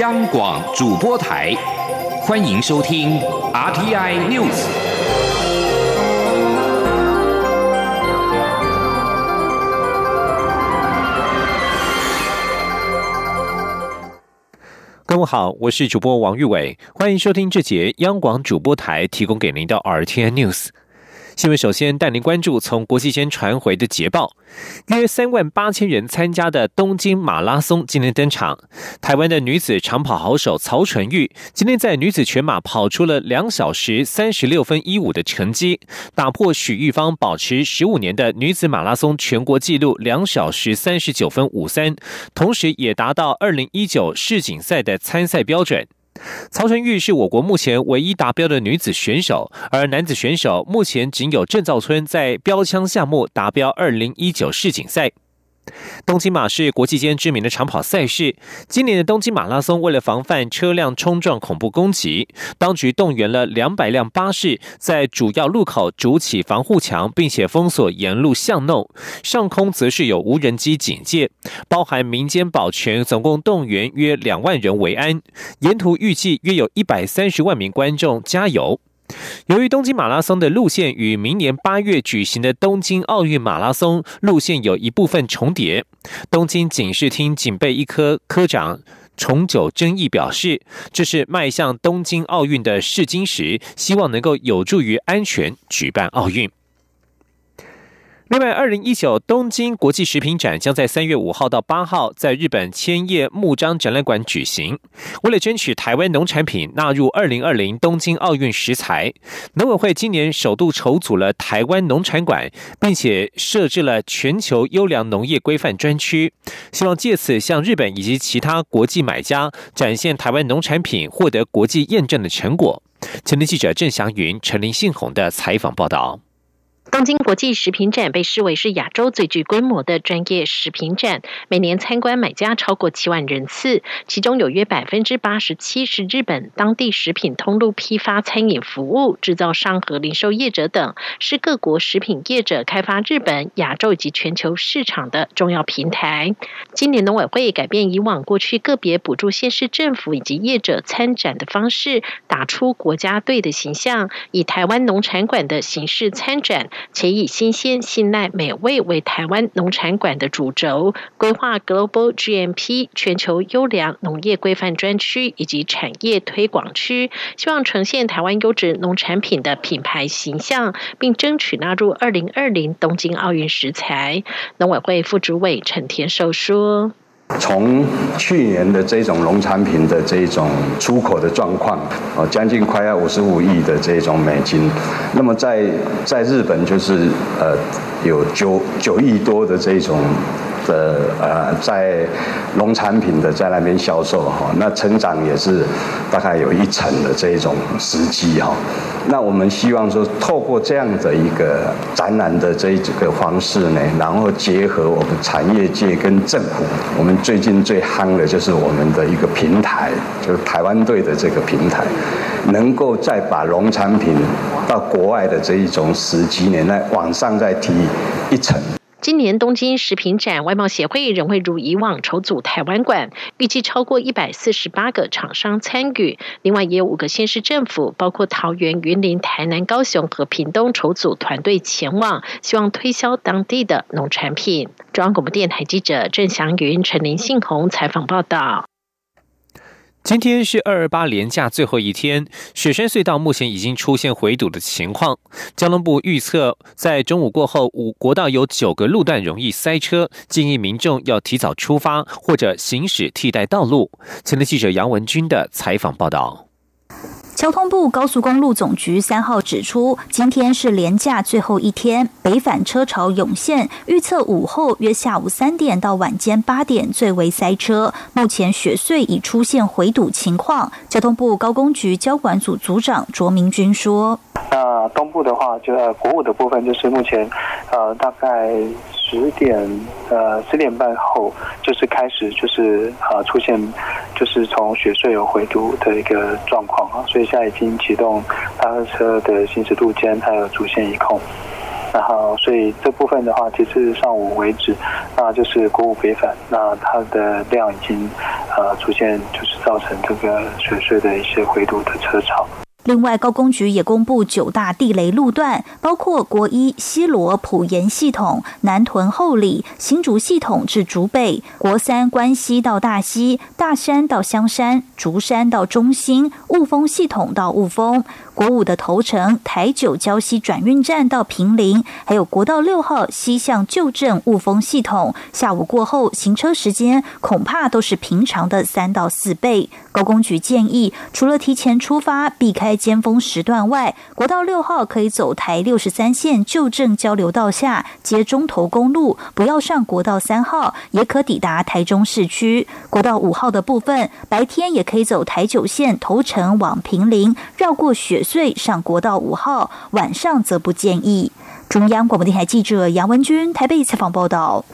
央广主播台，欢迎收听 RTI News。各位好，我是主播王玉伟，欢迎收听这节央广主播台提供给您的 RTI News。新闻首先带您关注从国际间传回的捷报：约三万八千人参加的东京马拉松今天登场。台湾的女子长跑好手曹纯玉今天在女子全马跑出了两小时三十六分一五的成绩，打破许玉芳保持十五年的女子马拉松全国纪录两小时三十九分五三，同时也达到二零一九世锦赛的参赛标准。曹纯玉是我国目前唯一达标的女子选手，而男子选手目前仅有郑兆春在标枪项目达标二零一九世锦赛。东京马是国际间知名的长跑赛事。今年的东京马拉松，为了防范车辆冲撞恐怖攻击，当局动员了两百辆巴士，在主要路口筑起防护墙，并且封锁沿路巷弄。上空则是有无人机警戒，包含民间保全，总共动员约两万人维安。沿途预计约有一百三十万名观众加油。由于东京马拉松的路线与明年八月举行的东京奥运马拉松路线有一部分重叠，东京警视厅警备一科科长重久争议表示，这是迈向东京奥运的试金石，希望能够有助于安全举办奥运。另外，二零一九东京国际食品展将在三月五号到八号在日本千叶木章展览馆举行。为了争取台湾农产品纳入二零二零东京奥运食材，农委会今年首度筹组了台湾农产馆，并且设置了全球优良农业规范专区，希望借此向日本以及其他国际买家展现台湾农产品获得国际验证的成果。前天记者郑祥云、陈林信宏的采访报道。东京国际食品展被视为是亚洲最具规模的专业食品展，每年参观买家超过七万人次，其中有约百分之八十七是日本当地食品通路批发、餐饮服务制造商和零售业者等，是各国食品业者开发日本、亚洲以及全球市场的重要平台。今年农委会改变以往过去个别补助县市政府以及业者参展的方式，打出国家队的形象，以台湾农产馆的形式参展。且以新鲜、信赖、美味为台湾农产馆的主轴，规划 Global GMP 全球优良农业规范专区以及产业推广区，希望呈现台湾优质农产品的品牌形象，并争取纳入二零二零东京奥运食材。农委会副主委陈田寿说。从去年的这种农产品的这种出口的状况，哦，将近快要五十五亿的这种美金，那么在在日本就是呃有九九亿多的这种。的呃，在农产品的在那边销售哈，那成长也是大概有一成的这种时机哈。那我们希望说，透过这样的一个展览的这一个方式呢，然后结合我们产业界跟政府，我们最近最夯的就是我们的一个平台，就是台湾队的这个平台，能够再把农产品到国外的这一种时机呢，再往上再提一层。今年东京食品展，外贸协会仍会如以往筹组台湾馆，预计超过一百四十八个厂商参与。另外，也有五个县市政府，包括桃园、云林、台南、高雄和屏东筹组团队前往，希望推销当地的农产品。中央广播电台记者郑祥云、陈林信宏采访报道。今天是二二八连假最后一天，雪山隧道目前已经出现回堵的情况。交通部预测，在中午过后，五国道有九个路段容易塞车，建议民众要提早出发或者行驶替代道路。前的记者杨文军的采访报道。交通部高速公路总局三号指出，今天是连假最后一天，北返车潮涌现，预测午后约下午三点到晚间八点最为塞车。目前雪隧已出现回堵情况。交通部高工局交管组组长卓明君说：“那东部的话，就呃国五的部分，就是目前呃大概。”十点呃十点半后就是开始就是呃出现就是从雪隧有回堵的一个状况啊，所以现在已经启动大车的行驶路肩还有主线一控，然后所以这部分的话，截至上午为止，那就是国五北返，那它的量已经呃出现就是造成这个雪隧的一些回堵的车潮。另外，高工局也公布九大地雷路段，包括国一西罗普盐系统、南屯后里、新竹系统至竹北；国三关西到大溪、大山到香山、竹山到中心、雾峰系统到雾峰；国五的头城台九礁溪转运站到平林，还有国道六号西向旧镇雾峰系统。下午过后，行车时间恐怕都是平常的三到四倍。高工局建议，除了提前出发，避开尖峰时段外，国道六号可以走台六十三线旧镇交流道下接中投公路，不要上国道三号，也可抵达台中市区。国道五号的部分，白天也可以走台九线头城往平林，绕过雪岁上国道五号，晚上则不建议。中央广播电台记者杨文君台北采访报道。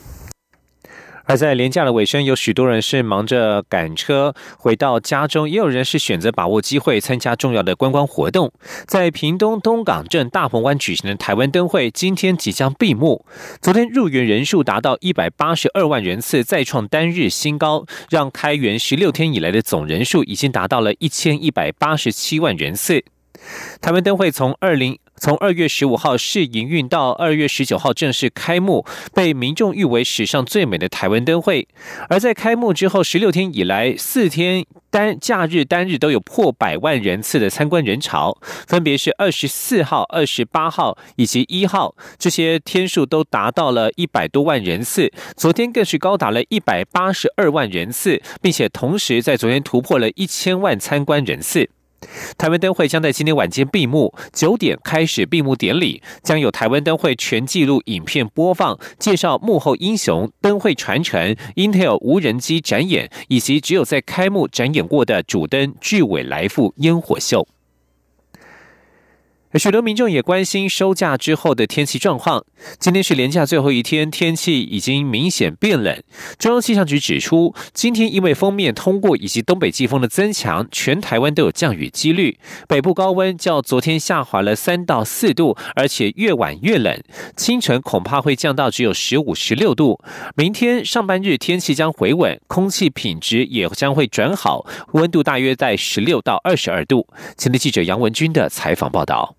而在廉价的尾声，有许多人是忙着赶车回到家中，也有人是选择把握机会参加重要的观光活动。在屏东东港镇大鹏湾举行的台湾灯会，今天即将闭幕。昨天入园人数达到一百八十二万人次，再创单日新高，让开园十六天以来的总人数已经达到了一千一百八十七万人次。台湾灯会从二零。从二月十五号试营运到二月十九号正式开幕，被民众誉为史上最美的台湾灯会。而在开幕之后十六天以来，四天单假日单日都有破百万人次的参观人潮，分别是二十四号、二十八号以及一号，这些天数都达到了一百多万人次。昨天更是高达了一百八十二万人次，并且同时在昨天突破了一千万参观人次。台湾灯会将在今天晚间闭幕，九点开始闭幕典礼，将有台湾灯会全纪录影片播放，介绍幕后英雄、灯会传承、Intel 无人机展演，以及只有在开幕展演过的主灯巨尾来复烟火秀。许多民众也关心收假之后的天气状况。今天是连假最后一天，天气已经明显变冷。中央气象局指出，今天因为封面通过以及东北季风的增强，全台湾都有降雨几率。北部高温较昨天下滑了三到四度，而且越晚越冷，清晨恐怕会降到只有十五、十六度。明天上半日天气将回稳，空气品质也将会转好，温度大约在十六到二十二度。前的记者杨文军的采访报道。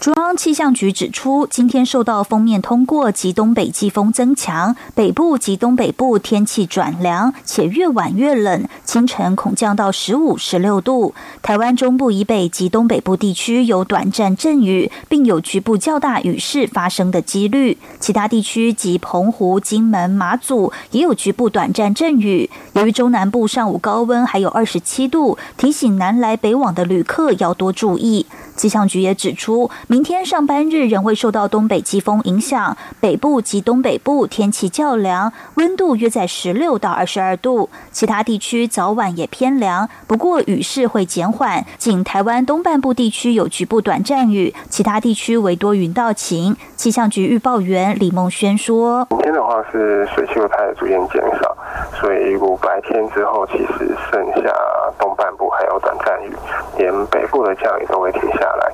中央气象局指出，今天受到封面通过及东北季风增强，北部及东北部天气转凉，且越晚越冷，清晨恐降到十五、十六度。台湾中部以北及东北部地区有短暂阵雨，并有局部较大雨势发生的几率。其他地区及澎湖、金门、马祖也有局部短暂阵雨。由于中南部上午高温还有二十七度，提醒南来北往的旅客要多注意。气象局也指出，明天上班日仍会受到东北季风影响，北部及东北部天气较凉，温度约在十六到二十二度。其他地区早晚也偏凉，不过雨势会减缓，仅台湾东半部地区有局部短暂雨，其他地区为多云到晴。气象局预报员李梦轩说：“明天的话是水汽会开始逐渐减少，所以如果白天之后，其实剩下东半部还有短暂雨，连北部的降雨都会停下。”来，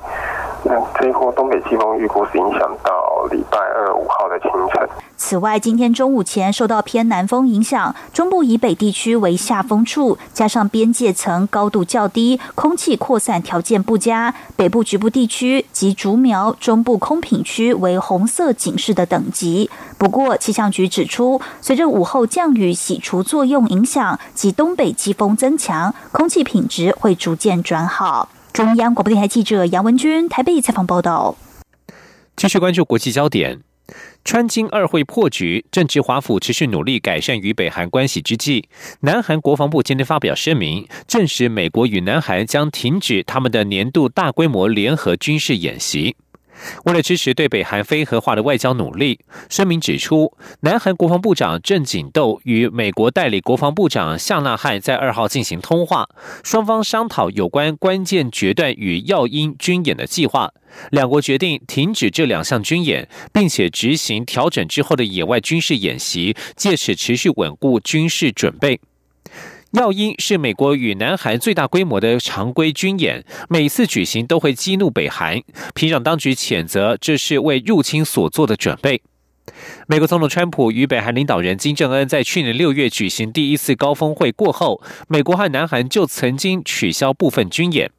那这一波东北季风预估是影响到礼拜二五号的清晨。此外，今天中午前受到偏南风影响，中部以北地区为下风处，加上边界层高度较低，空气扩散条件不佳，北部局部地区及竹苗中部空品区为红色警示的等级。不过，气象局指出，随着午后降雨洗除作用影响及东北季风增强，空气品质会逐渐转好。中央广播电台记者杨文军台北采访报道。继续关注国际焦点，川金二会破局，正值华府持续努力改善与北韩关系之际，南韩国防部今天发表声明，证实美国与南韩将停止他们的年度大规模联合军事演习。为了支持对北韩非核化的外交努力，声明指出，南韩国防部长郑景斗与美国代理国防部长夏纳汉在二号进行通话，双方商讨有关关键决断与耀英军演的计划。两国决定停止这两项军演，并且执行调整之后的野外军事演习，借此持续稳固军事准备。耀英是美国与南韩最大规模的常规军演，每次举行都会激怒北韩。平壤当局谴责这是为入侵所做的准备。美国总统川普与北韩领导人金正恩在去年六月举行第一次高峰会过后，美国和南韩就曾经取消部分军演。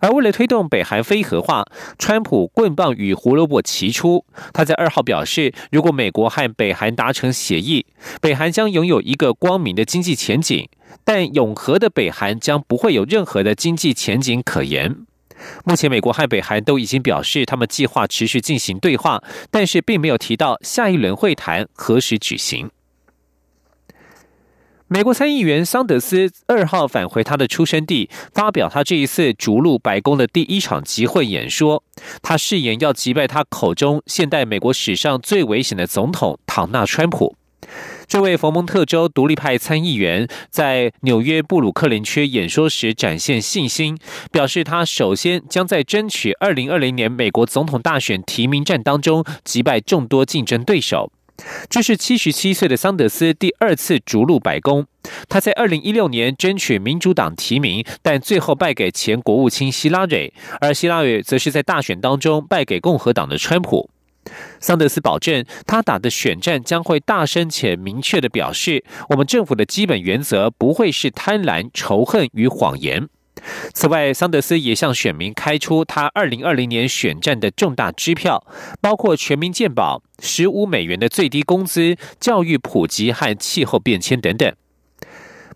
而为了推动北韩非核化，川普棍棒与胡萝卜齐出。他在二号表示，如果美国和北韩达成协议，北韩将拥有一个光明的经济前景，但永和的北韩将不会有任何的经济前景可言。目前，美国和北韩都已经表示他们计划持续进行对话，但是并没有提到下一轮会谈何时举行。美国参议员桑德斯二号返回他的出生地，发表他这一次逐鹿白宫的第一场集会演说。他誓言要击败他口中现代美国史上最危险的总统唐纳川普。这位佛蒙特州独立派参议员在纽约布鲁克林区演说时展现信心，表示他首先将在争取二零二零年美国总统大选提名战当中击败众多竞争对手。这是七十七岁的桑德斯第二次逐鹿白宫。他在二零一六年争取民主党提名，但最后败给前国务卿希拉蕊，而希拉蕊则是在大选当中败给共和党的川普。桑德斯保证，他打的选战将会大声且明确的表示，我们政府的基本原则不会是贪婪、仇恨与谎言。此外，桑德斯也向选民开出他二零二零年选战的重大支票，包括全民健保、十五美元的最低工资、教育普及和气候变迁等等。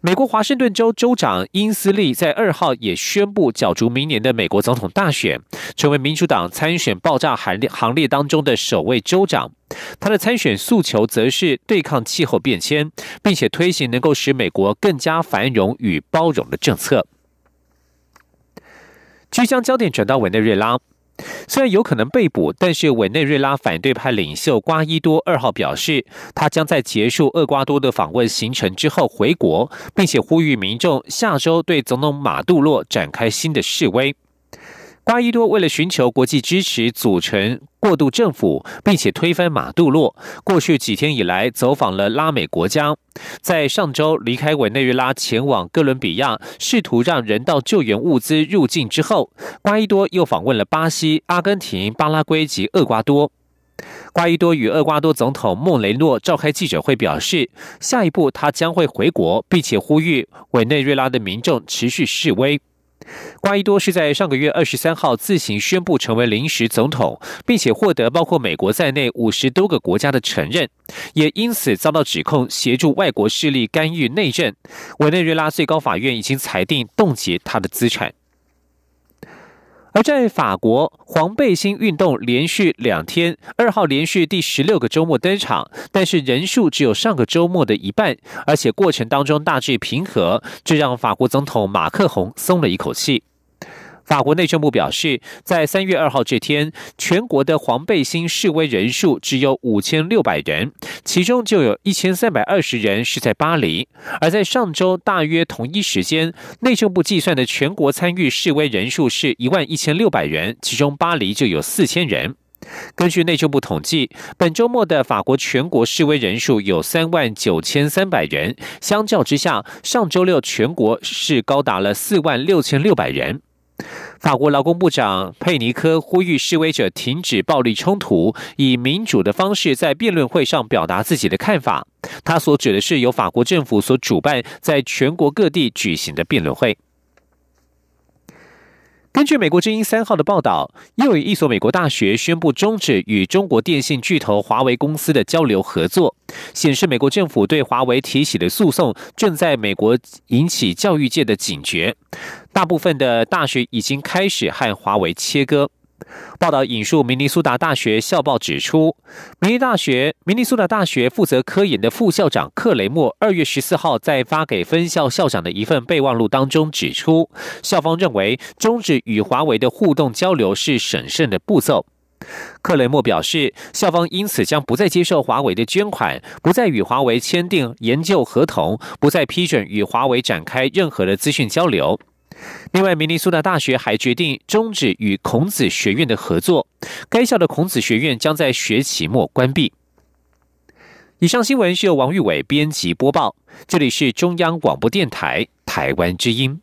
美国华盛顿州州长因斯利在二号也宣布角逐明年的美国总统大选，成为民主党参选爆炸行列行列当中的首位州长。他的参选诉求则是对抗气候变迁，并且推行能够使美国更加繁荣与包容的政策。需将焦点转到委内瑞拉。虽然有可能被捕，但是委内瑞拉反对派领袖瓜伊多二号表示，他将在结束厄瓜多的访问行程之后回国，并且呼吁民众下周对总统马杜洛展开新的示威。瓜伊多为了寻求国际支持，组成过渡政府，并且推翻马杜洛。过去几天以来，走访了拉美国家，在上周离开委内瑞拉前往哥伦比亚，试图让人道救援物资入境之后，瓜伊多又访问了巴西、阿根廷、巴拉圭及厄瓜多。瓜伊多与厄瓜多总统孟雷诺召开记者会，表示下一步他将会回国，并且呼吁委内瑞拉的民众持续示威。瓜伊多是在上个月二十三号自行宣布成为临时总统，并且获得包括美国在内五十多个国家的承认，也因此遭到指控协助外国势力干预内政。委内瑞拉最高法院已经裁定冻结他的资产。而在法国，黄背心运动连续两天，二号连续第十六个周末登场，但是人数只有上个周末的一半，而且过程当中大致平和，这让法国总统马克宏松了一口气。法国内政部表示，在三月二号这天，全国的黄背心示威人数只有五千六百人，其中就有一千三百二十人是在巴黎。而在上周大约同一时间，内政部计算的全国参与示威人数是一万一千六百人，其中巴黎就有四千人。根据内政部统计，本周末的法国全国示威人数有三万九千三百人，相较之下，上周六全国是高达了四万六千六百人。法国劳工部长佩尼科呼吁示威者停止暴力冲突，以民主的方式在辩论会上表达自己的看法。他所指的是由法国政府所主办，在全国各地举行的辩论会。根据美国之音三号的报道，又有一所美国大学宣布终止与中国电信巨头华为公司的交流合作，显示美国政府对华为提起的诉讼正在美国引起教育界的警觉。大部分的大学已经开始和华为切割。报道引述明尼苏达大学校报指出，明尼大学明尼苏达大学负责科研的副校长克雷默二月十四号在发给分校校长的一份备忘录当中指出，校方认为终止与华为的互动交流是审慎的步骤。克雷默表示，校方因此将不再接受华为的捐款，不再与华为签订研究合同，不再批准与华为展开任何的资讯交流。另外，明尼苏达大学还决定终止与孔子学院的合作，该校的孔子学院将在学期末关闭。以上新闻是由王玉伟编辑播报，这里是中央广播电台台湾之音。